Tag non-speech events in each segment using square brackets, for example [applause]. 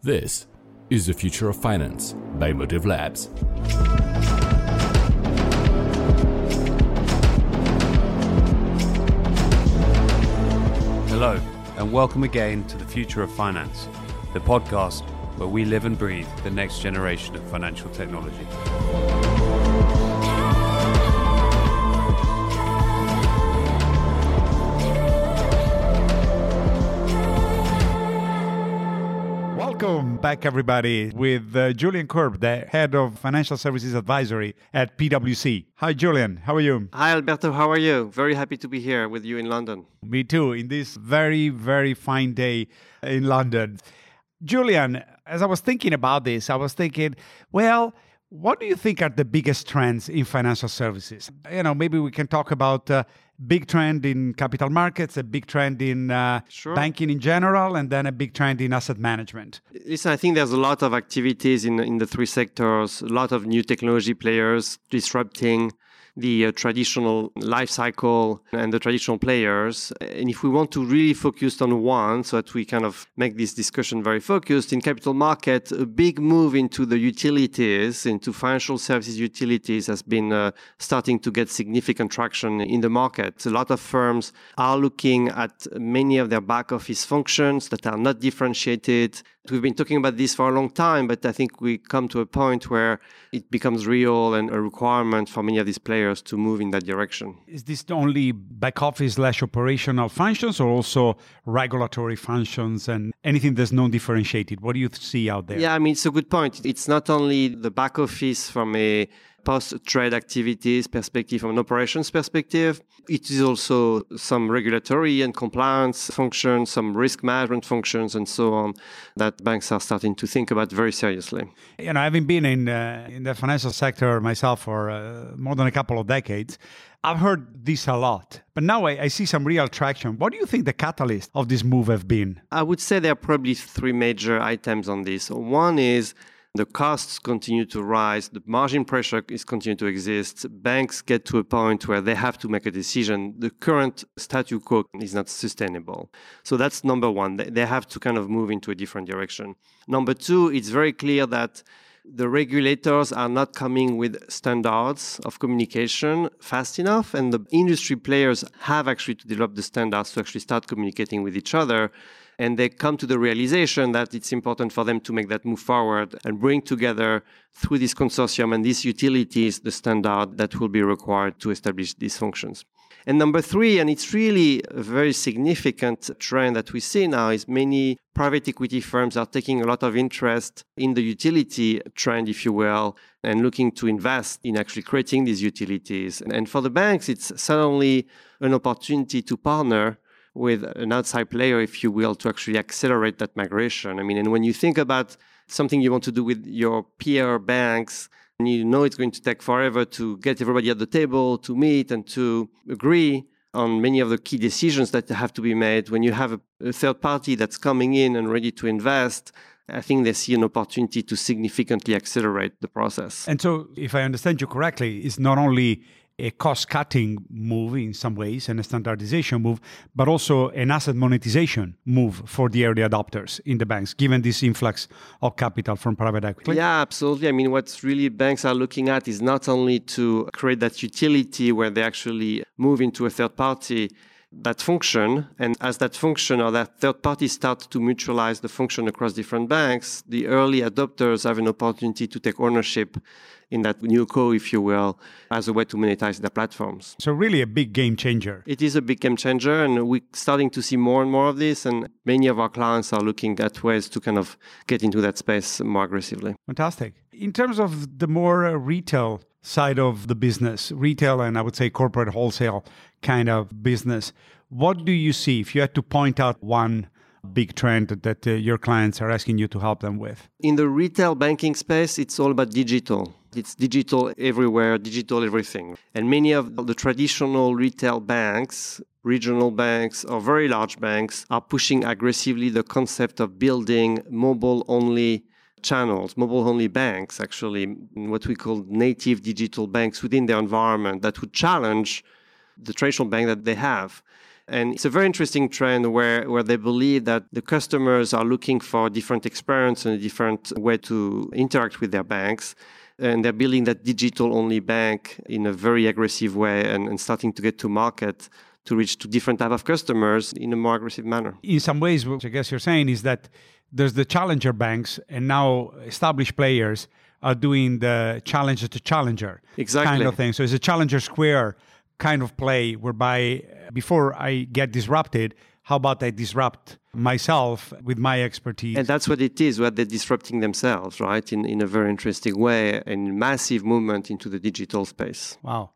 This is the future of finance by Motive Labs. Hello, and welcome again to the Future of Finance, the podcast where we live and breathe the next generation of financial technology. Welcome back, everybody, with uh, Julian Courbe, the head of financial services advisory at PwC. Hi, Julian. How are you? Hi, Alberto. How are you? Very happy to be here with you in London. Me too, in this very, very fine day in London. Julian, as I was thinking about this, I was thinking, well, what do you think are the biggest trends in financial services? You know, maybe we can talk about uh, big trend in capital markets, a big trend in uh, Sure. banking in general, and then a big trend in asset management. Listen, I think there's a lot of activities in, in the three sectors, a lot of new technology players disrupting the uh, traditional life cycle and the traditional players. And if we want to really focus on one, so that we kind of make this discussion very focused, in capital market, a big move into the utilities, into financial services utilities has been uh, starting to get significant traction in the market. A lot of firms are looking at many of their back office functions that are not differentiated. We've been talking about this for a long time, but I think we come to a point where it becomes real and a requirement for many of these players to move in that direction. Is this only back office slash operational functions or also regulatory functions and anything that's non differentiated? What do you see out there? Yeah, I mean, it's a good point. It's not only the back office from a post trade activities perspective, from an operations perspective, it is also some regulatory and compliance functions, some risk management functions, and so on that banks are starting to think about very seriously. You know, having been in uh, in the financial sector myself for uh, more than a couple of decades, I've heard this a lot. But now I, I see some real traction. What do you think the catalyst of this move have been? I would say there are probably three major items on this. One is the costs continue to rise, the margin pressure is continue to exist. Banks get to a point where they have to make a decision. The current statu quo is not sustainable. So that's number one. They have to kind of move into a different direction. Number two, it's very clear that the regulators are not coming with standards of communication fast enough, and the industry players have actually to develop the standards to actually start communicating with each other. And they come to the realization that it's important for them to make that move forward and bring together through this consortium and these utilities the standard that will be required to establish these functions. And number three, and it's really a very significant trend that we see now, is many private equity firms are taking a lot of interest in the utility trend, if you will, and looking to invest in actually creating these utilities. And for the banks, it's suddenly an opportunity to partner with an outside player, if you will, to actually accelerate that migration. I mean, and when you think about something you want to do with your peer banks, and you know it's going to take forever to get everybody at the table to meet and to agree on many of the key decisions that have to be made. When you have a, third party that's coming in and ready to invest, I think they see an opportunity to significantly accelerate the process. And so, if I understand you correctly, it's not only a cost cutting move in some ways and a standardization move, but also an asset monetization move for the early adopters in the banks, given this influx of capital from private equity. Yeah, absolutely. I mean, what's really banks are looking at is not only to create that utility where they actually move into a third party that function and as that function or that third party start to mutualize the function across different banks the early adopters have an opportunity to take ownership in that new co if you will as a way to monetize their platforms So, really, a big game changer. it is a big game changer and we're starting to see more and more of this and many of our clients are looking at ways to kind of get into that space more aggressively Fantastic. In terms of the more retail side of the business, retail and I would say corporate wholesale kind of business, what do you see if you had to point out one big trend that uh, your clients are asking you to help them with? in the retail banking space, it's all about digital. It's digital everywhere, digital everything. And many of the traditional retail banks, regional banks, or very large banks are pushing aggressively the concept of building mobile only channels, mobile only banks, actually, what we call native digital banks within their environment that would challenge the traditional bank that they have. And it's a very interesting trend where, where they believe that the customers are looking for different experience and a different way to interact with their banks. And they're building that digital only bank in a very aggressive way and, and starting to get to market to reach to different type of customers in a more aggressive manner. In some ways, what I guess you're saying is that there's the challenger banks and now established players are doing the challenger to challenger exactly. kind of thing. So it's a challenger square kind of play whereby before I get disrupted, how about I disrupt myself with my expertise? And that's what it is, where they're disrupting themselves, right? In, in a very interesting way and massive movement into the digital space. Wow.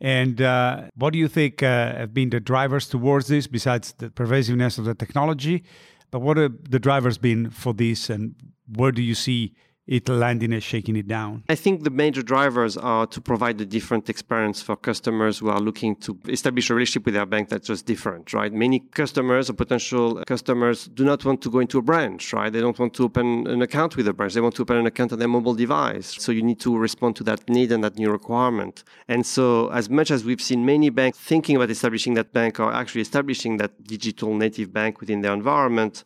And uh, what do you think uh, have been the drivers towards this, besides the pervasiveness of the technology? But what have the drivers been for this, and where do you see it landing and shaking it down? I think the major drivers are to provide a different experience for customers who are looking to establish a relationship with their bank that's just different, right? Many customers or potential customers do not want to go into a branch, right? They don't want to open an account with a branch. They want to open an account on their mobile device. So you need to respond to that need and that new requirement. And so as much as we've seen many banks thinking about establishing that bank or actually establishing that digital native bank within their environment,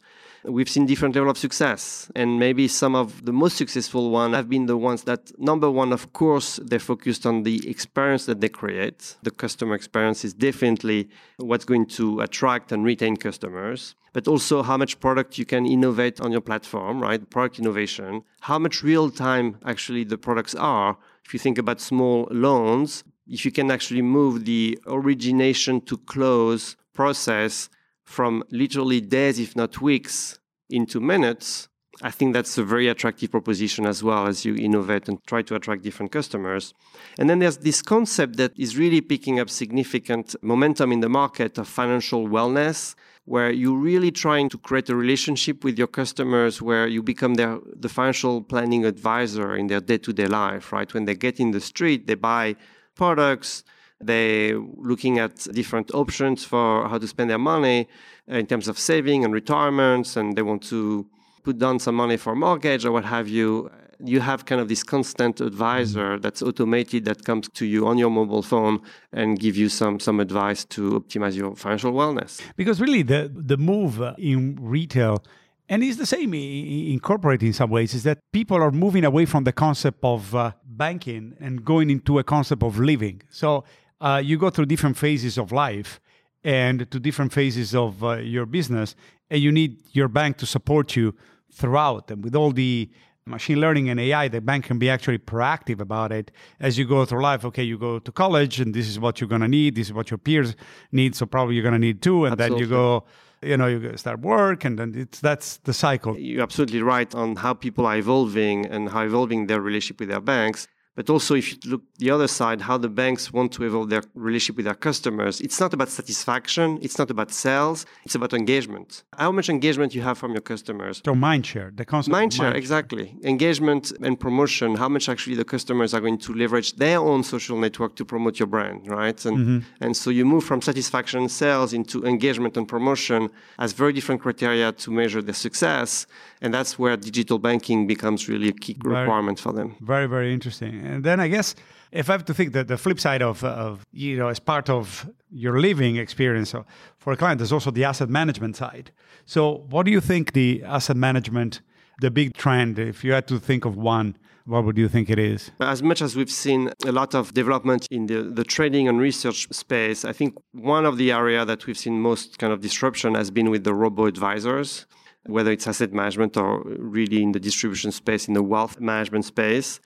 we've seen different level of success and maybe some of the most successful ones have been the ones that number one of course they're focused on the experience that they create. The customer experience is definitely what's going to attract and retain customers but also how much product you can innovate on your platform right? Product innovation. How much real time actually the products are if you think about small loans if you can actually move the origination to close process from literally days, if not weeks, into minutes, I think that's a very attractive proposition as well as you innovate and try to attract different customers. And then there's this concept that is really picking up significant momentum in the market of financial wellness, where you're really trying to create a relationship with your customers where you become their the financial planning advisor in their day-to-day life, right? When they get in the street, they buy products, they're looking at different options for how to spend their money in terms of saving and retirements, and they want to put down some money for a mortgage or what have you. You have kind of this constant advisor mm-hmm. that's automated that comes to you on your mobile phone and give you some some advice to optimize your financial wellness. Because really, the the move in retail and it's the same in corporate in some ways is that people are moving away from the concept of uh, banking and going into a concept of living so uh, you go through different phases of life and to different phases of uh, your business, and you need your bank to support you throughout. And with all the machine learning and AI, the bank can be actually proactive about it as you go through life. Okay, you go to college, and this is what you're going to need. This is what your peers need. So probably you're going to need too. And Absolutely. then you go you know you start work and then it's that's the cycle you're absolutely right on how people are evolving and how evolving their relationship with their banks but also, if you look the other side, how the banks want to evolve their relationship with their customers, it's not about satisfaction, it's not about sales, it's about engagement. How much engagement you have from your customers. So mind share, the concept. Mind share, mind exactly. Engagement and promotion. How much actually the customers are going to leverage their own social network to promote your brand, right? And mm-hmm. and so you move from satisfaction and sales into engagement and promotion as very different criteria to measure their success. And that's where digital banking becomes really a key very, requirement for them. Very, very interesting. And then I guess if I have to think that the flip side of, of you know, as part of your living experience for a client, there's also the asset management side. So, what do you think the asset management, the big trend, if you had to think of one, what would you think it is? As much as we've seen a lot of development in the, the trading and research space, I think one of the area that we've seen most kind of disruption has been with the robo advisors, whether it's asset management or really in the distribution space, in the wealth management space.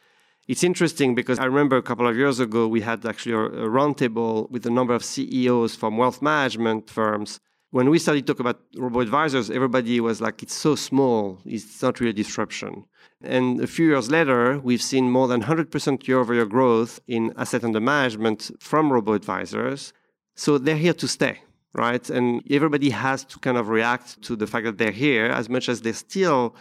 It's interesting because I remember a couple of years ago, we had actually a, a roundtable with a number of CEOs from wealth management firms. When we started talking about robo advisors, everybody was like, it's so small, it's not really a disruption. And a few years later, we've seen more than 100% year over year growth in asset under management from robo advisors. So they're here to stay, right? And everybody has to kind of react to the fact that they're here as much as they're still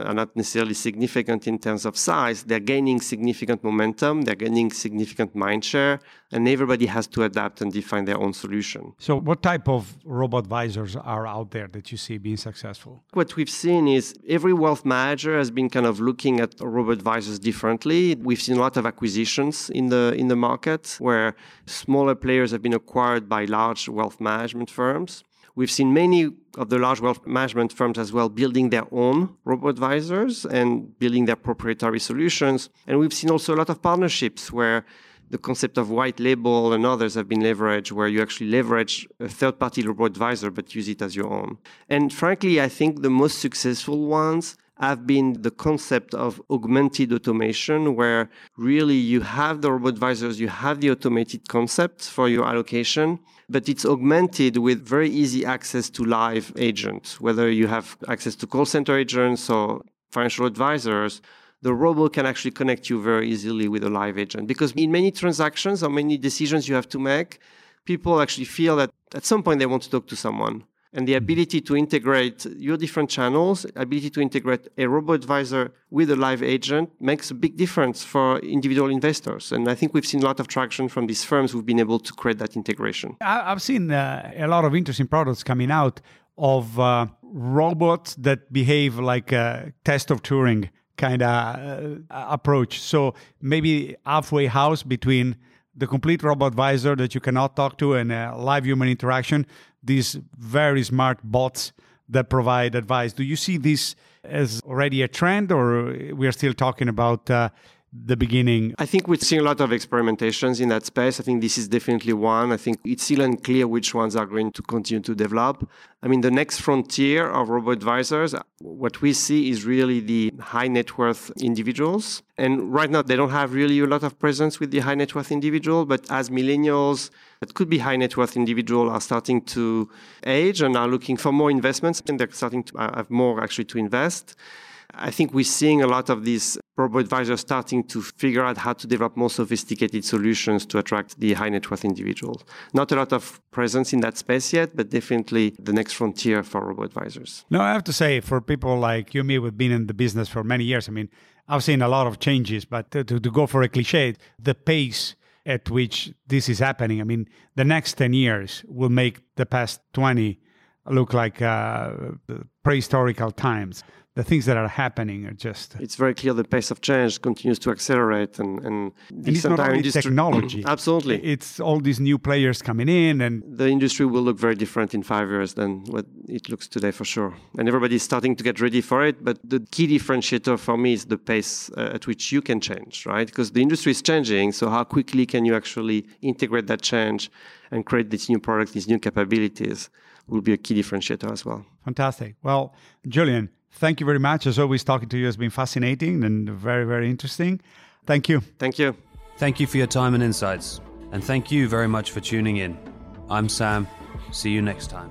are not necessarily significant in terms of size, they're gaining significant momentum, they're gaining significant mind share, and everybody has to adapt and define their own solution. So, what type of robot advisors are out there that you see being successful? What we've seen is every wealth manager has been kind of looking at robot advisors differently. We've seen a lot of acquisitions in the in the market where smaller players have been acquired by large wealth management firms. We've seen many of the large wealth management firms as well building their own robo advisors and building their proprietary solutions. And we've seen also a lot of partnerships where the concept of white label and others have been leveraged where you actually leverage a third party robo advisor but use it as your own. And frankly, I think the most successful ones have been the concept of augmented automation, where really you have the robo advisors, you have the automated concepts for your allocation, but it's augmented with very easy access to live agents, whether you have access to call center agents or financial advisors. The robo can actually connect you very easily with a live agent because in many transactions or many decisions you have to make, people actually feel that at some point they want to talk to someone and the ability to integrate your different channels, ability to integrate a robo advisor with a live agent makes a big difference for individual investors. And I think we've seen a lot of traction from these firms who've been able to create that integration. I've seen uh, a lot of interesting products coming out of uh, robots that behave like a test of Turing kind of uh, approach. So maybe halfway house between the complete robot advisor that you cannot talk to and a live human interaction these very smart bots that provide advice. Do you see this as already a trend, or we are still talking about uh, the beginning? I think we're seeing a lot of experimentations in that space. I think this is definitely one. I think it's still unclear which ones are going to continue to develop. I mean, the next frontier of robo advisors, what we see is really the high net worth individuals. And right now, they don't have really a lot of presence with the high net worth individual, but as millennials, that could be high net worth individual are starting to age and are looking for more investments and they're starting to have more actually to invest. I think we're seeing a lot of these robo advisors starting to figure out how to develop more sophisticated solutions to attract the high net worth individuals. Not a lot of presence in that space yet, but definitely the next frontier for robo advisors. No, I have to say, for people like you and me we've been in the business for many years, I mean, I've seen a lot of changes, but to, to, to go for a cliche, the pace at which this is happening. I mean, the next 10 years will make the past 20 look like uh, prehistorical times the things that are happening are just it's very clear the pace of change continues to accelerate and and, and it's not only industry, technology. [clears throat] Absolutely. It's all these new players coming in and the industry will look very different in five years than what it looks today for sure. And everybody's starting to get ready for it but the key differentiator for me is the pace uh, at which you can change right? Because the industry is changing so how quickly can you actually integrate that change and create these new products these new capabilities will be a key differentiator as well. Fantastic. Well julian Thank you very much. As always, talking to you has been fascinating and very, very interesting. Thank you. Thank you. Thank you for your time and insights. And thank you very much for tuning in. I'm Sam. See you next time.